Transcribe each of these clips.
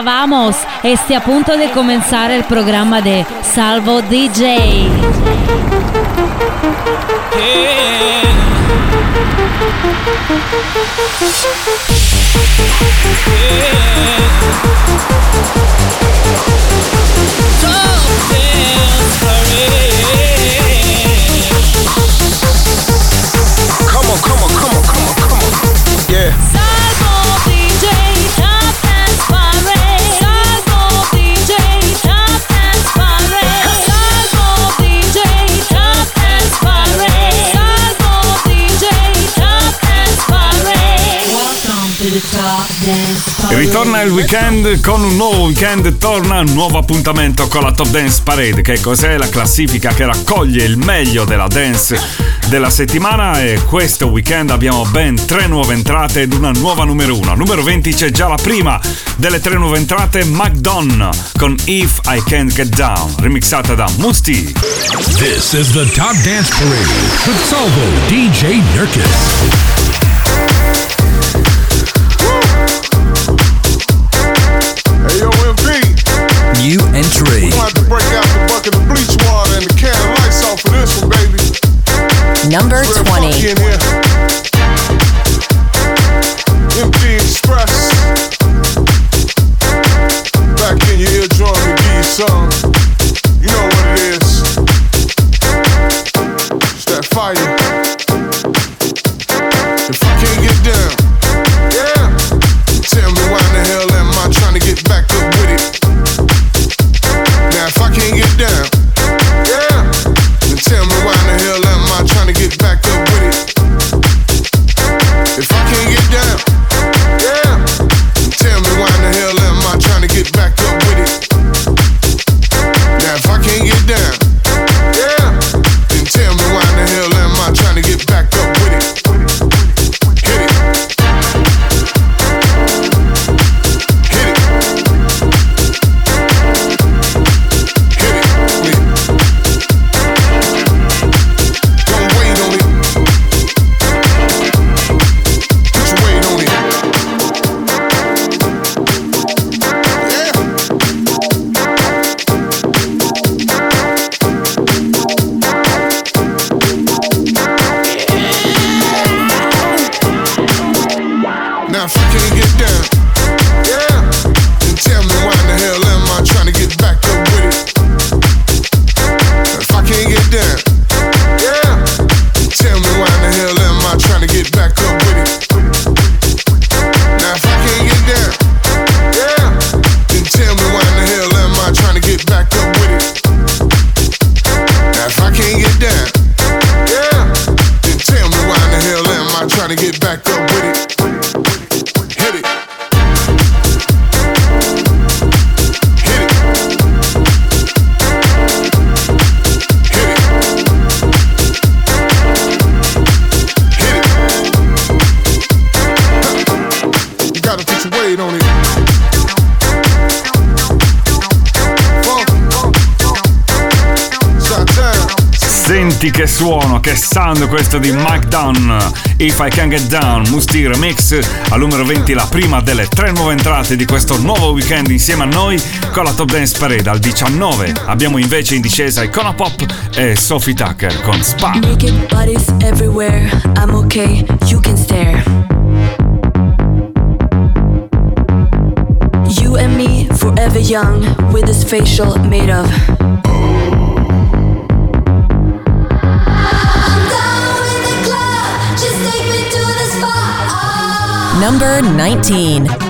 arriba, vamos. Este a punto di cominciare il programma di Salvo DJ. Come on, come on. Ritorna il weekend con un nuovo weekend, torna un nuovo appuntamento con la Top Dance Parade, che cos'è la classifica che raccoglie il meglio della dance della settimana e questo weekend abbiamo ben tre nuove entrate ed una nuova numero 1. Numero 20 c'è già la prima delle tre nuove entrate, McDonna con If I Can't Get Down, remixata da Musti. This is the Top Dance Parade with Salvo DJ Nurkis. Number 20. Senti che suono, che sound questo di Mike Down. If I Can Get Down, Musti Remix al numero 20, la prima delle tre nuove entrate di questo nuovo weekend insieme a noi con la Top Dance Parade. Al 19 abbiamo invece in discesa Icona Pop e Sophie Tucker con Spa. Naked bodies everywhere, I'm okay, you can stare. You and me, forever young, with this facial made of. number 19.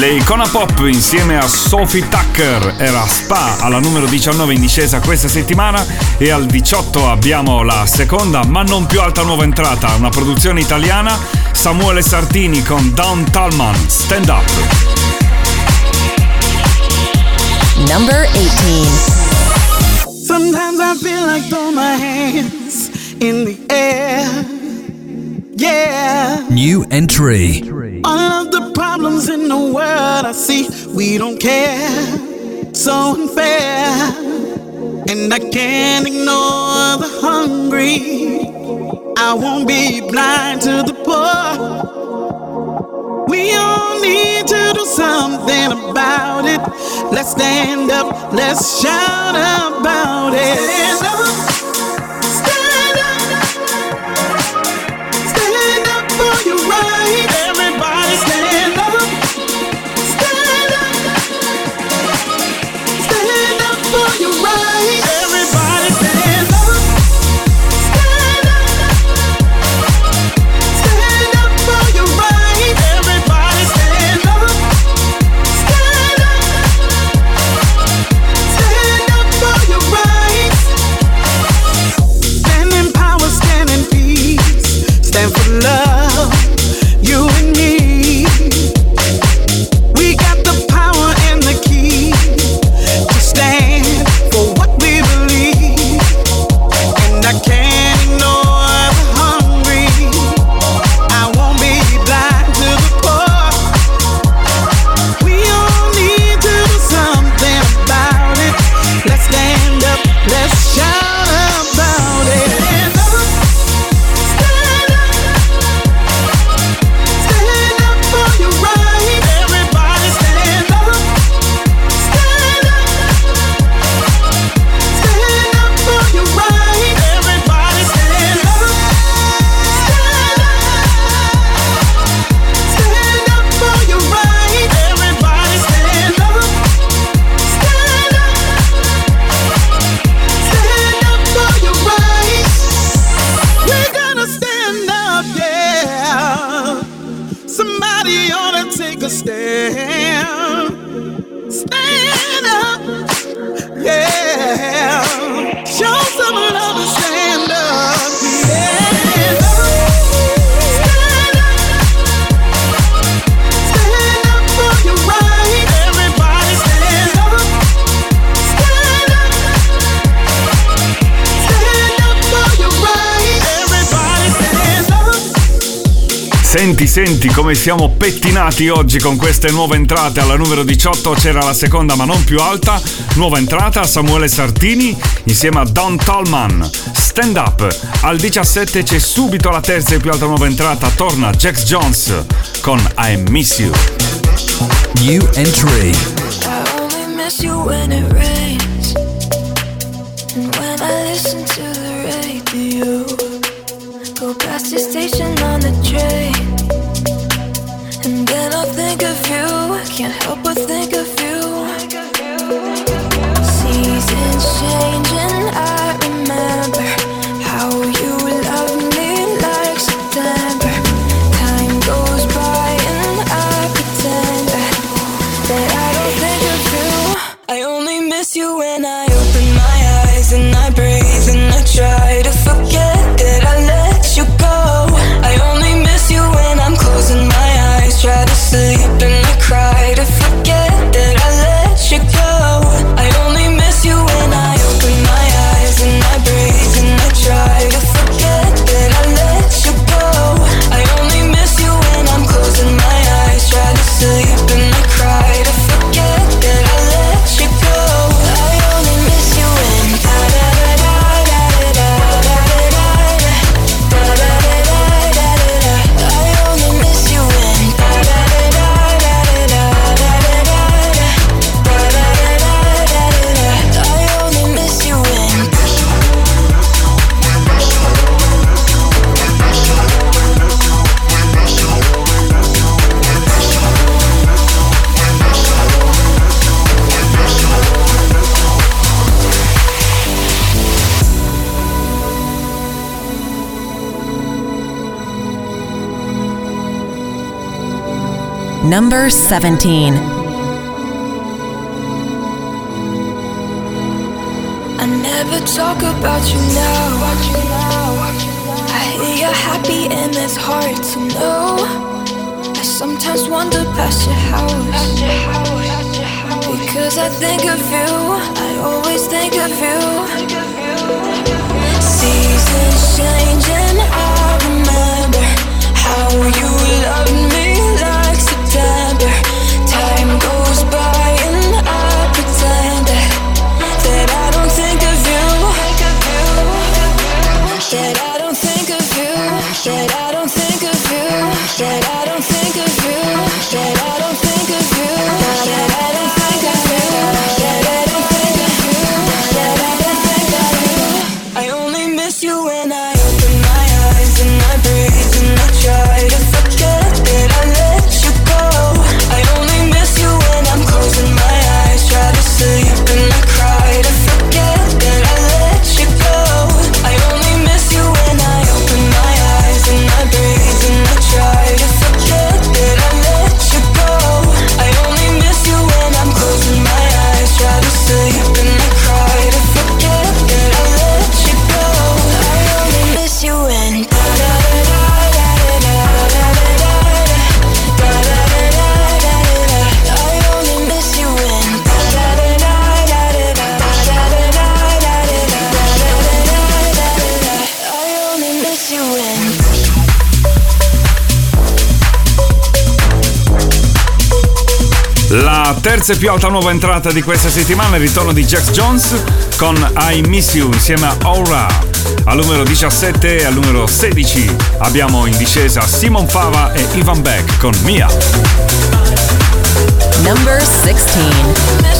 Le icona pop insieme a Sophie Tucker era Spa alla numero 19 in discesa questa settimana e al 18 abbiamo la seconda ma non più alta nuova entrata, una produzione italiana, Samuele Sartini con Down Talman, Stand Up. Number 18 Sometimes I feel like throwing my hands in the air Yeah. New entry. All of the problems in the world I see, we don't care. So unfair. And I can't ignore the hungry. I won't be blind to the poor. We all need to do something about it. Let's stand up, let's shout about it. Stand up. siamo pettinati oggi con queste nuove entrate. Alla numero 18 c'era la seconda ma non più alta. Nuova entrata Samuele Sartini insieme a Don Tallman. Stand up. Al 17 c'è subito la terza e più alta nuova entrata. Torna Jax Jones con I Miss You. New entry. I only miss you when it rains. And when I listen to the radio. Go past the station on the train. think of you. Can't help but think of try to number 17. I never talk about you now. I hear you're happy and hard to know. I sometimes wander past your house. Because I think of you, I always think of you. Seasons changing, I remember how you loved me. terza e più alta nuova entrata di questa settimana, il ritorno di Jax Jones con I Miss You insieme a Aura. Al numero 17 e al numero 16 abbiamo in discesa Simon Fava e Ivan Beck con Mia. Number 16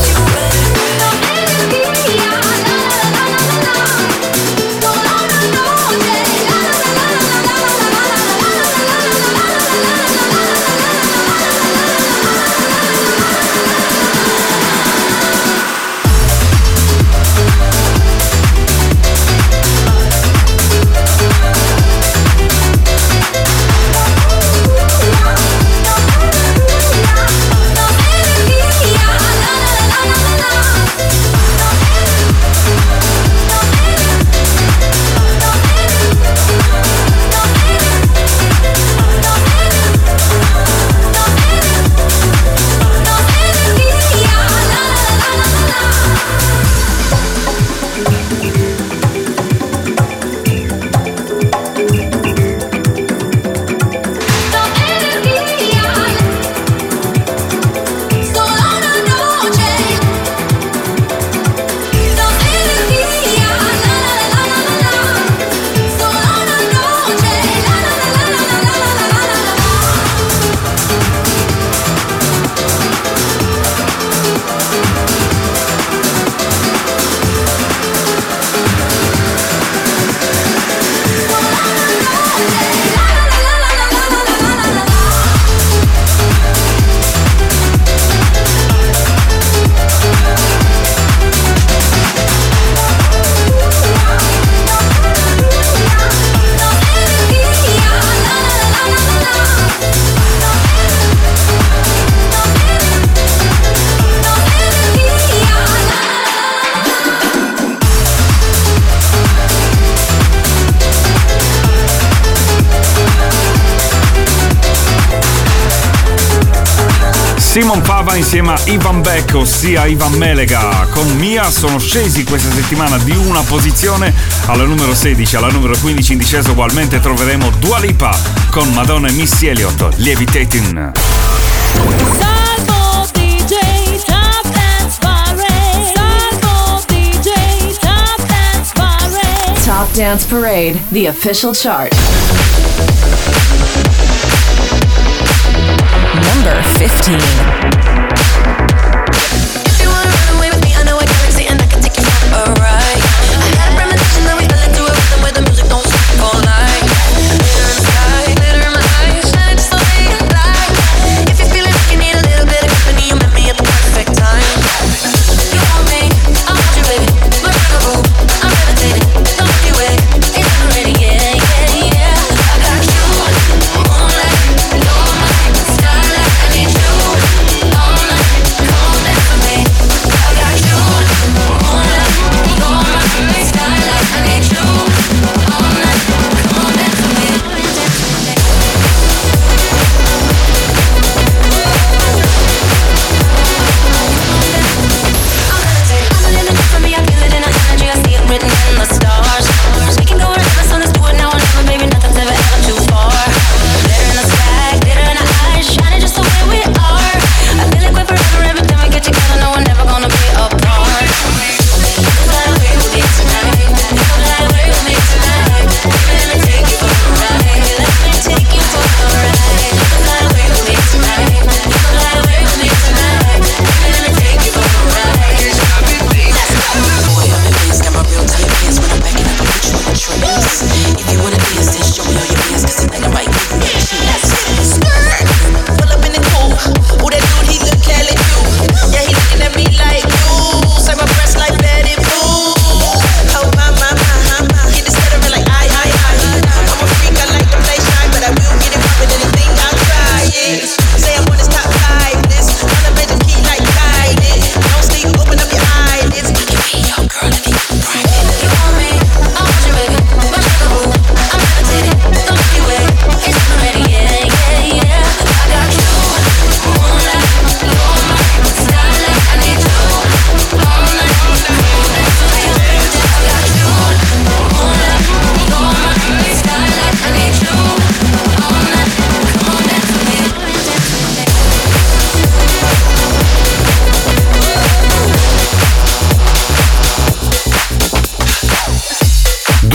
Simon Pava insieme a Ivan Beck, ossia Ivan Melega, con Mia sono scesi questa settimana di una posizione alla numero 16, alla numero 15 in discesa ugualmente troveremo Dua Lipa con Madonna e Missy Elliott, Lievitating. Top Dance Parade, the official chart. number 15.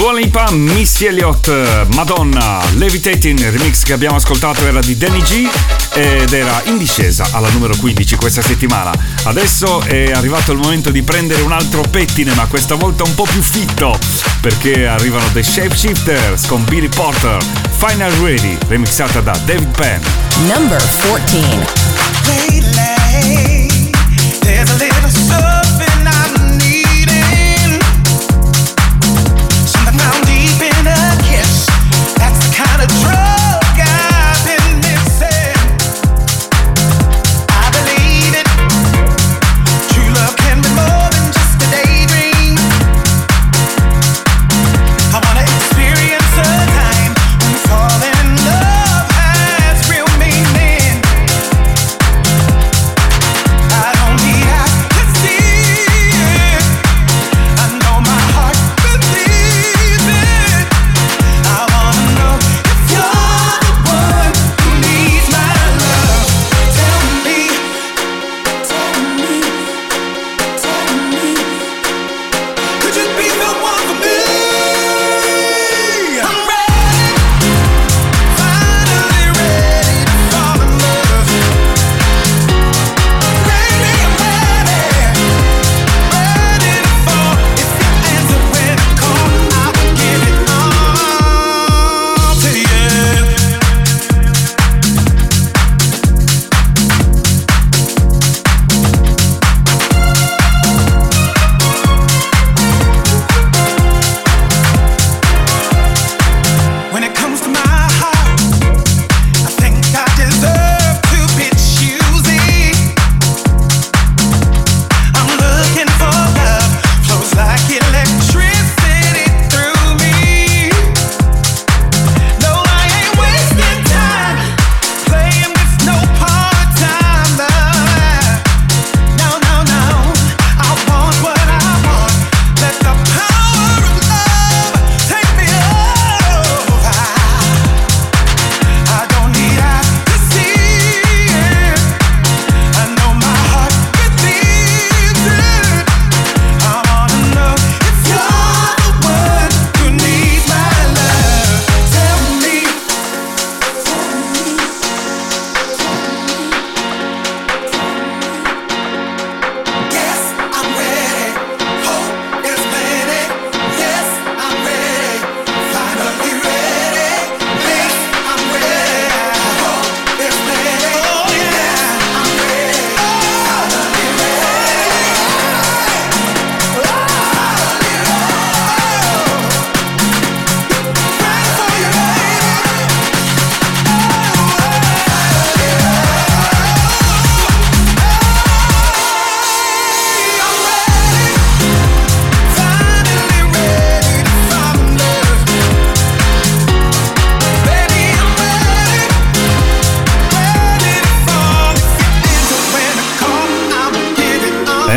Dualipa, Missy Elliott, Madonna, Levitating, il remix che abbiamo ascoltato era di Danny G ed era in discesa alla numero 15 questa settimana. Adesso è arrivato il momento di prendere un altro pettine, ma questa volta un po' più fitto, perché arrivano The Shapeshifters con Billy Porter, Final Ready, remixata da David Penn. Number 14.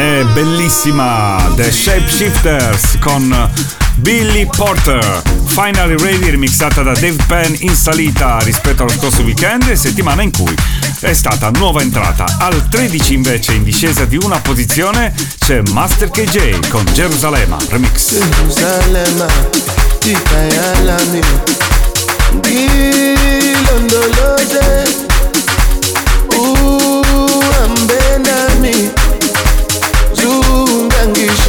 è bellissima The Shapeshifters con Billy Porter Finally Ready remixata da Dave Penn in salita rispetto allo scorso weekend e settimana in cui è stata nuova entrata al 13 invece in discesa di una posizione c'è Master KJ con Gerusalemme remix Gerusalemme ti fai di londolode uh, ambena mi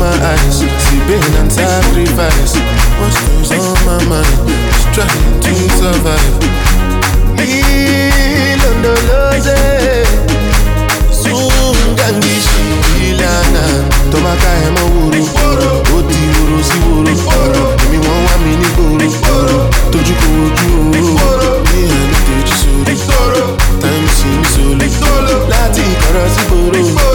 my eyes, sleeping and sacrifice. What's on my mind? Just trying to survive. Me sungangishi ilana, tomaka emo woro, oti woro si woro, èmi wọn wá mi ní gbòòrò, tójú ojú ooró, ní ẹni tèjú sórí, time sí mi solo, láti ìkọ̀rọ̀ sí gbòòrò.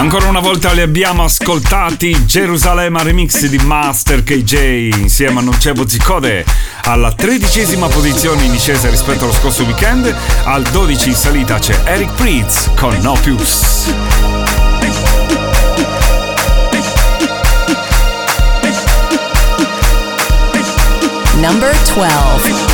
Ancora una volta li abbiamo ascoltati Gerusalemme remix di Master KJ insieme a Nocebo Zicode alla tredicesima posizione in discesa rispetto allo scorso weekend, al 12 in salita c'è Eric Pritz con No Pius. number 12.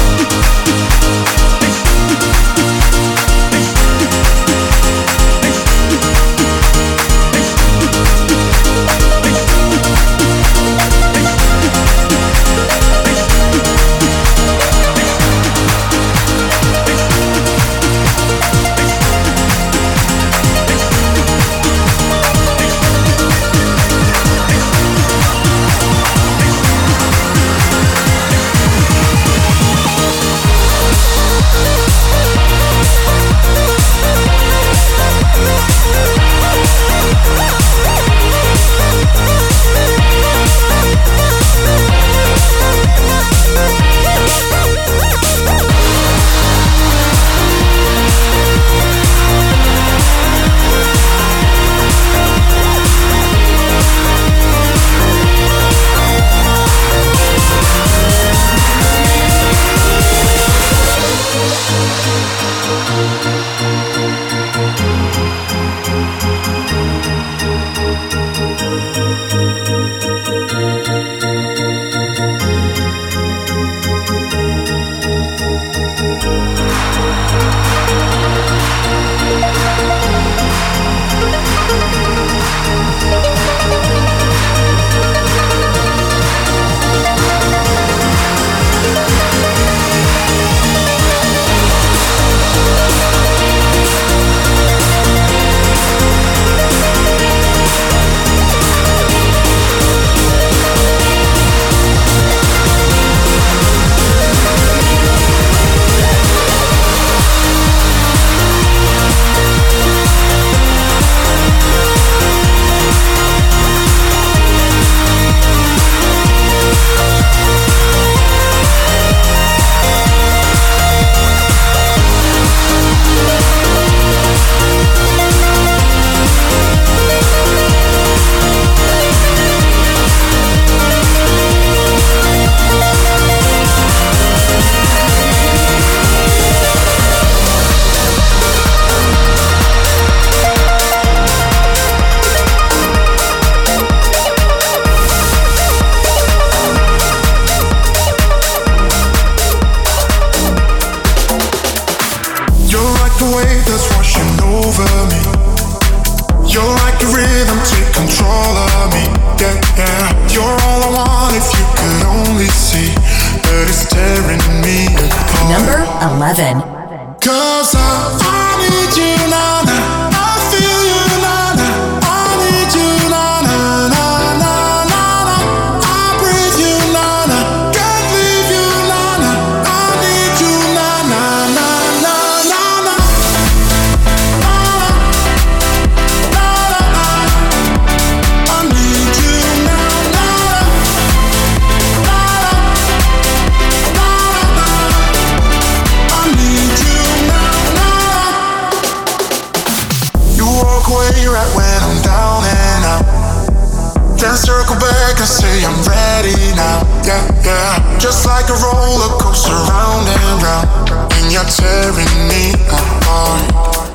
circle back and say I'm ready now. Yeah, yeah. Just like a roller coaster, round and round. And you're tearing me apart.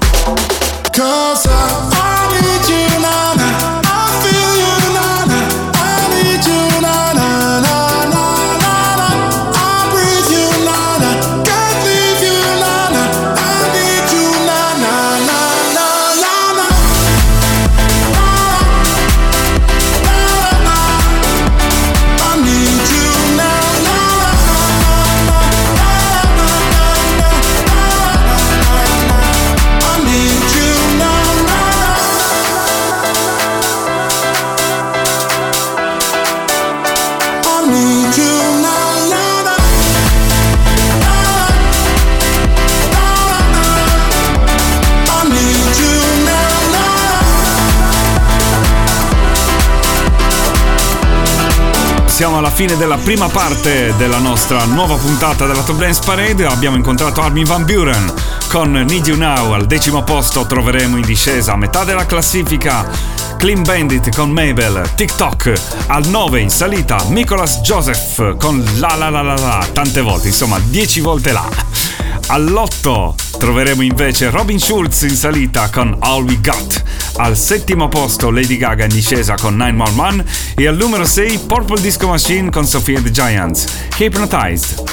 Cause I, I need you now. alla fine della prima parte della nostra nuova puntata della Top Dance Parade. Abbiamo incontrato Armin Van Buren con Need You Now al decimo posto. Troveremo in discesa a metà della classifica Clean Bandit con Mabel, TikTok al 9 in salita Nicholas Joseph con La La La La La tante volte, insomma 10 volte là. All'8 troveremo invece Robin Schulz in salita con All We Got. Al settimo posto Lady Gaga in discesa con 911 e al numero 6 Purple Disco Machine con Sophia the Giants, Hypnotized.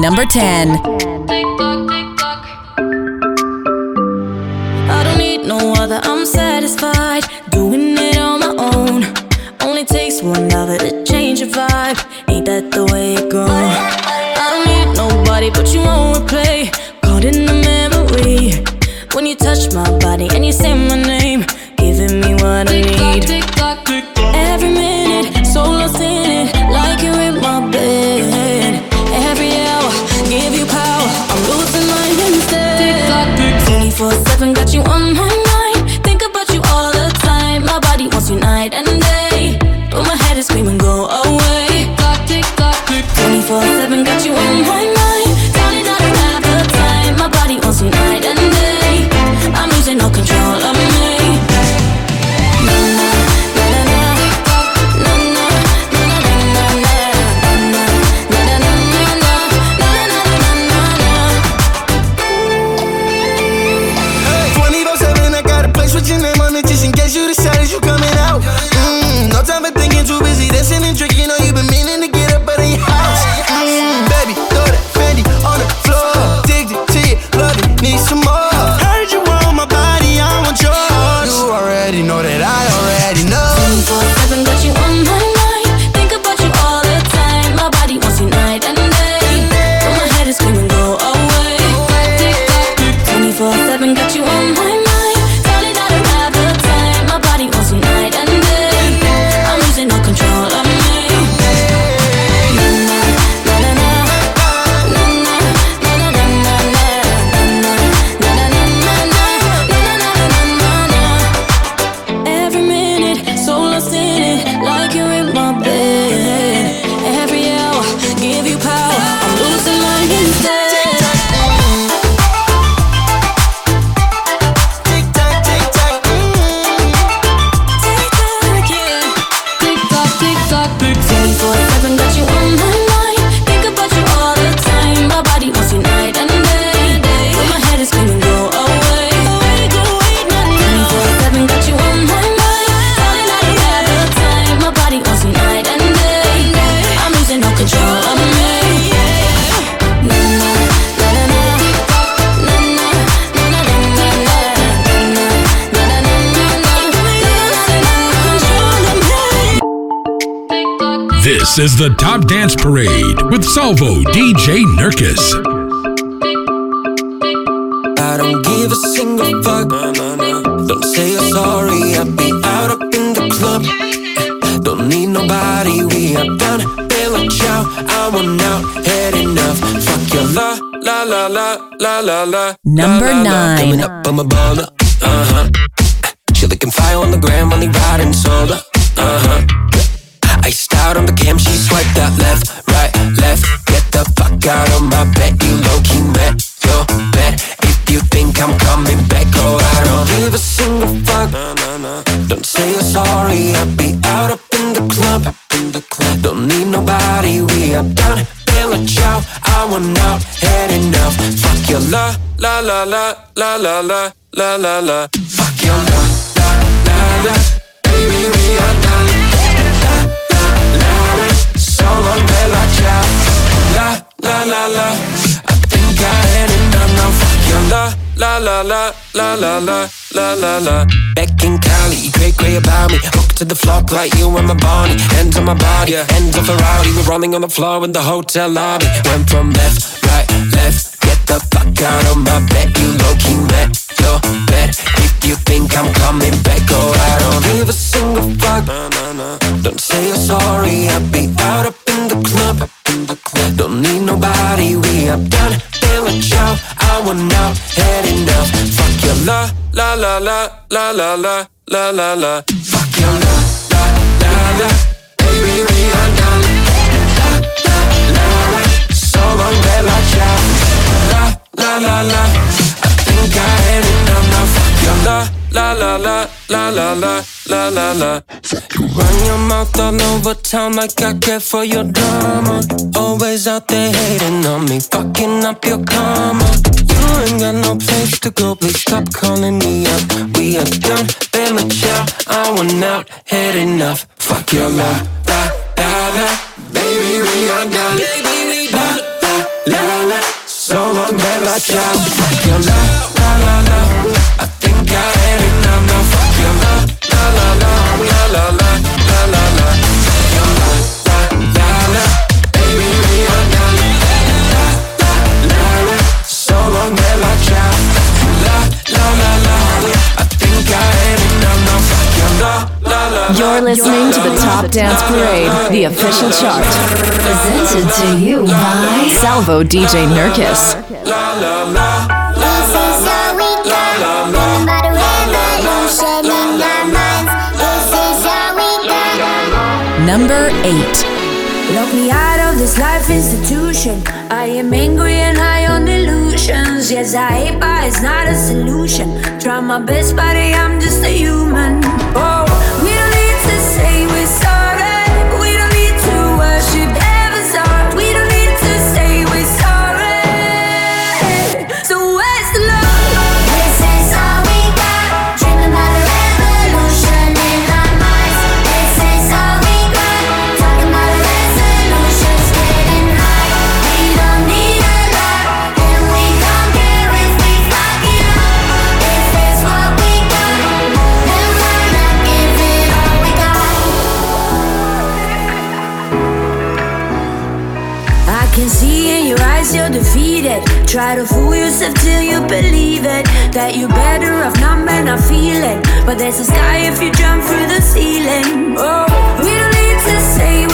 Number 10. the Top Dance Parade with Salvo DJ Nurkis. I don't give a single fuck. Don't say you're sorry. I'll be out up in the club. Don't need nobody. We are done. Bill a chow. I want out. Head enough. Fuck your la la la la la la la. Number la, la, nine. Coming up, I'm a baller. I'm not had enough. Fuck your la la la la la la la la la la. Fuck your la la la la. Baby, we are done. La la la la. Solo bella ciao. La la la la. I think I had enough. Now fuck your la la la la la la la la la. Back in Cali, great, great about me. Hooked to the flock like you and my Barney. Hands on my body, hands on Ferrari. We're running on the floor in the hotel lobby. Went from left, right, left. Get the fuck out of my bed. You low key met your bed. If you think I'm coming back, oh, I don't give a single fuck. Nah, nah, nah. Don't say you're sorry. I'll be out up in the club. Don't need nobody. We are done feeling shout I will not had enough Fuck your la la la la la la la la la la Fuck your la la la la Baby we are done La la la la so long bella ciao La la la la I think I had enough La la la la la la la la la la. You run your mouth all over town like I care for your drama. Always out there hating on me, fucking up your karma. You ain't got no place to go, please stop calling me up. We are done, been a child. I want out, had enough. Fuck your la la la la. Baby, we are done. Baby, we done. La la la. la. So long, bella ciao. Fuck your la. Dance Parade, the official chart. Presented to you by Salvo DJ Nurkis. Number 8 Lock me out of this life institution. I am angry and high on illusions. Yes, I hate, but it's not a solution. Try my best, buddy, I'm just a human. Oh, Until till you believe it. That you're better off not men not feeling. But there's a sky if you jump through the ceiling. Oh, we don't need to say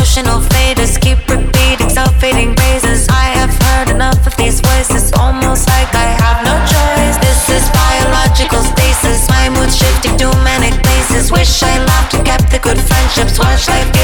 emotional faders keep repeating self-fading phrases. I have heard enough of these voices, almost like I have no choice. This is biological stasis. My mood shifting to many places. Wish I laughed and kept the good friendships. Watch life.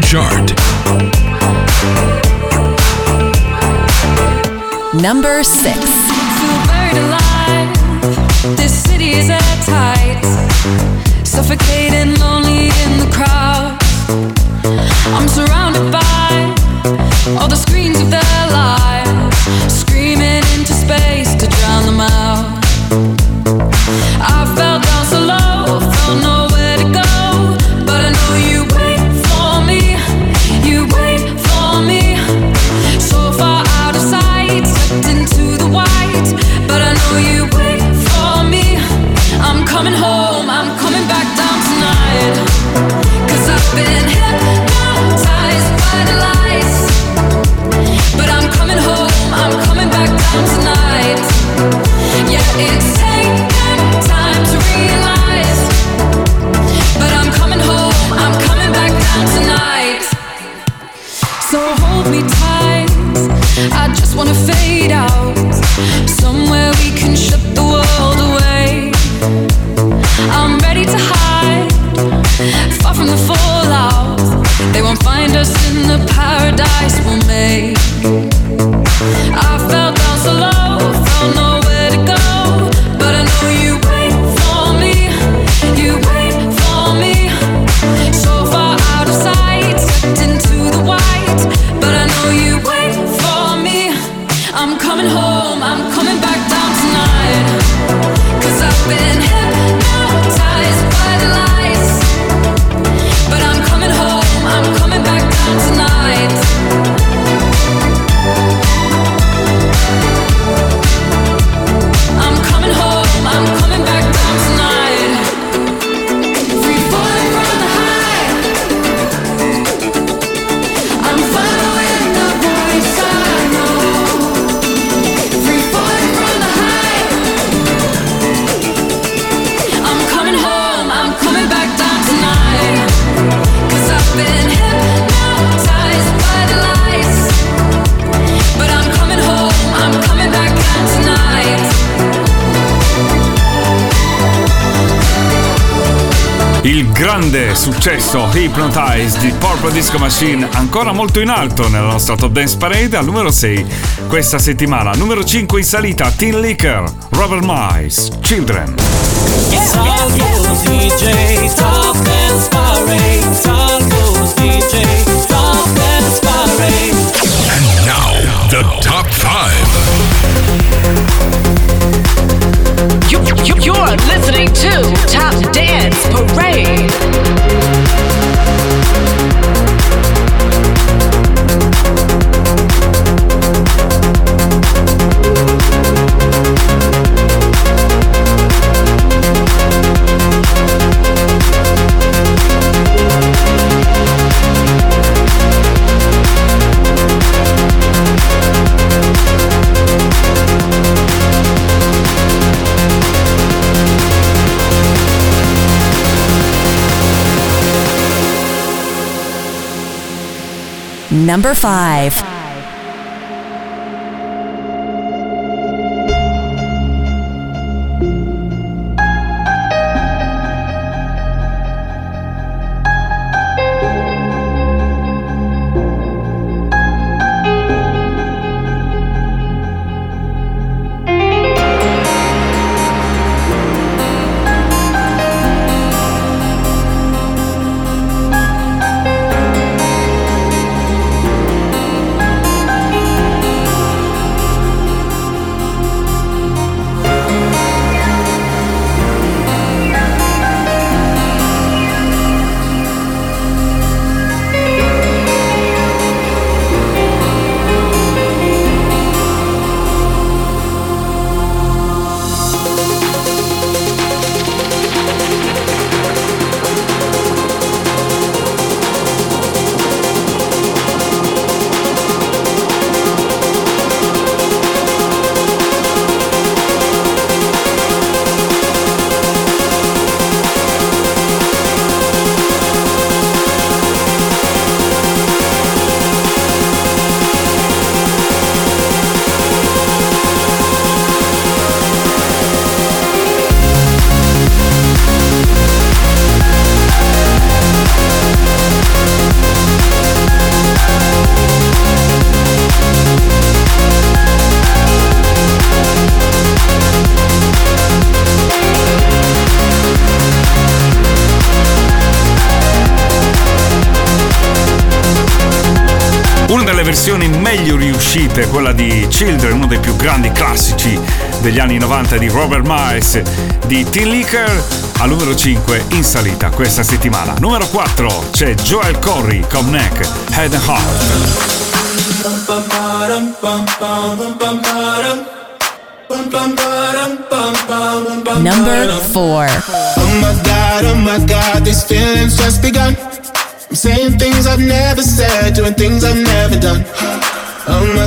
global chart. Number 6. it's Hypnotize di Purple Disco Machine ancora molto in alto nella nostra Top Dance Parade al numero 6 questa settimana, numero 5 in salita Teen Licker, Robert Mice, Children yeah, yeah, yeah. Top Dance Parade, Top DJ, Top Dance Parade And now, the Top 5 you, you, You're listening to Top Dance Parade Thank you number five. ovviamente quella di Children, uno dei più grandi classici degli anni 90 di Robert Miles, di T. Licker, al numero 5 in salita questa settimana. Numero 4 c'è Joel Corry, Comneck, Head and Heart. Number four. Oh my god, oh my god, these feelings just begun. I'm saying things I've never said, doing things I've never done. Oh my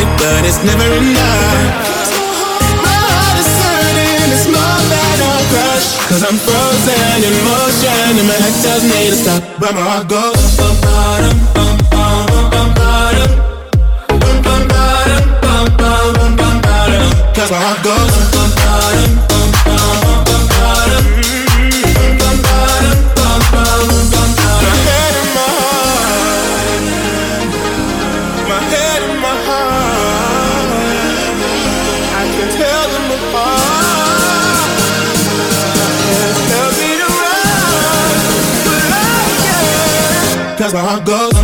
it, but it's never enough. My heart is hurting, it's more than a crush. Cause I'm frozen in motion, and my head tells me to stop. But my heart goes bum, bottom, bum, bum, bum, bum, bottom. Bum, bum, bottom, bum, bum, bum, bum, bottom. Cause my heart goes bottom, bum, bum. that's where I go.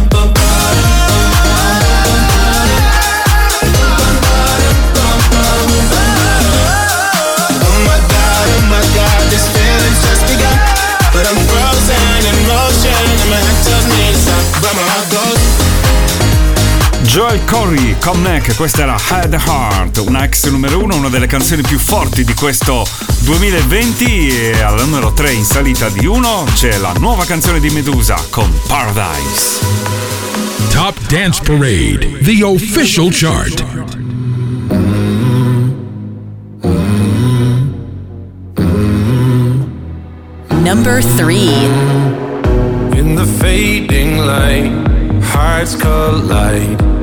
Joel Come Comneck, questa era Head Heart, una ex numero uno, una delle canzoni più forti di questo 2020 e alla numero 3 in salita di 1 c'è la nuova canzone di Medusa con Paradise. Top Dance Parade, the official chart. number three. In the fading light, hearts collide.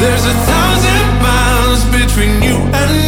There's a thousand miles between you and me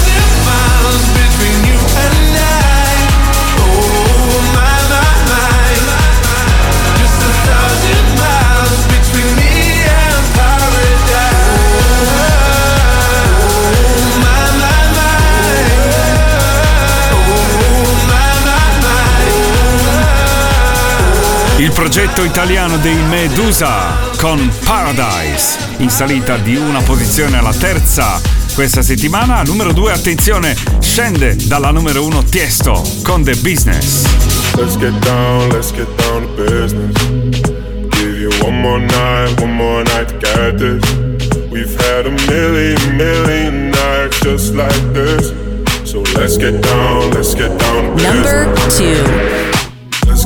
il progetto italiano dei Medusa con Paradise, in salita di una posizione alla terza questa settimana. Numero 2, attenzione, scende dalla numero 1 Tiesto con The Business. Let's get down, let's get down to business. Give you one more night, one more night to get this. We've had a million, million nights just like this. So let's get down, let's get down to business. Number two.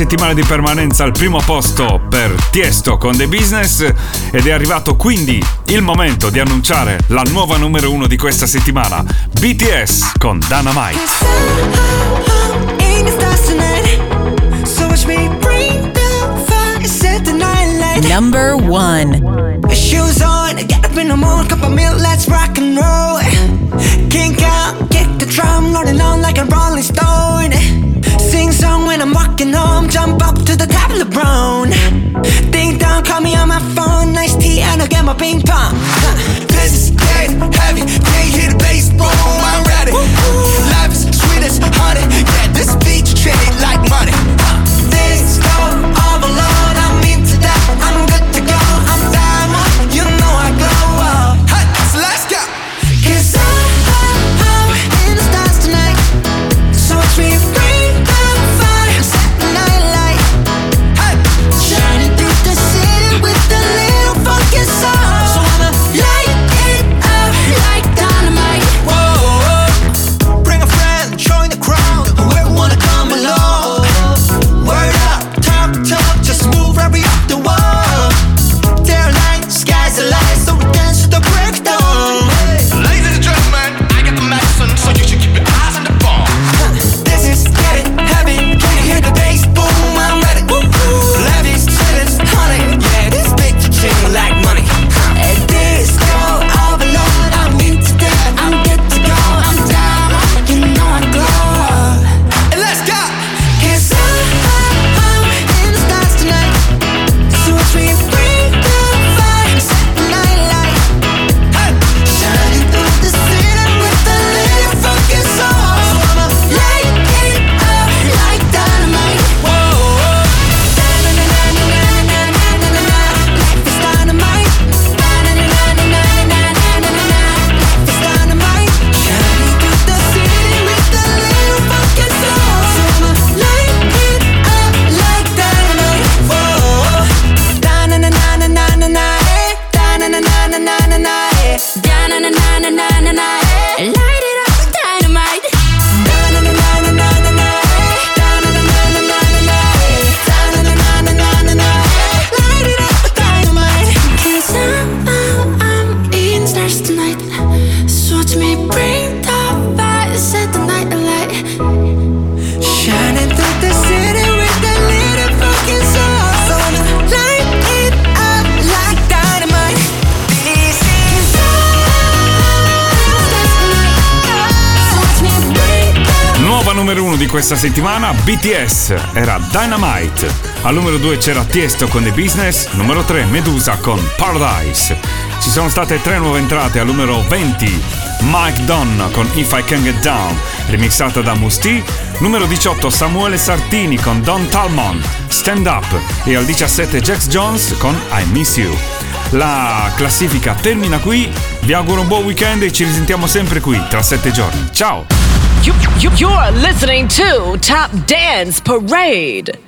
settimane di permanenza al primo posto per Tiesto con The Business ed è arrivato quindi il momento di annunciare la nuova numero uno di questa settimana, BTS con Dana Dynamite. Number one. Shoes on, get up in the morning, cup of milk, let's rock and roll. Kink out, kick the drum, rolling on like a rolling stone. Sing song when I'm walking home, jump up to the top of the brown. Ding dong, call me on my phone, nice tea, and I'll get my ping pong. This is getting heavy, can't hear the bass, boom, I'm ready. Life is sweet as honey, yeah, this beach treated like money. Huh. This go all alone, I'm into that, I'm scorsa settimana BTS era Dynamite. Al numero 2 c'era Tiesto con The Business, numero 3 Medusa con Paradise. Ci sono state tre nuove entrate al numero 20, Mike Dunn con If I Can Get Down, remixata da Musti, numero 18 Samuele Sartini con Don Talmon, Stand Up e al 17 Jax Jones con I Miss You. La classifica termina qui, vi auguro un buon weekend e ci risentiamo sempre qui tra 7 giorni. Ciao! You, you, you're listening to Top Dance Parade.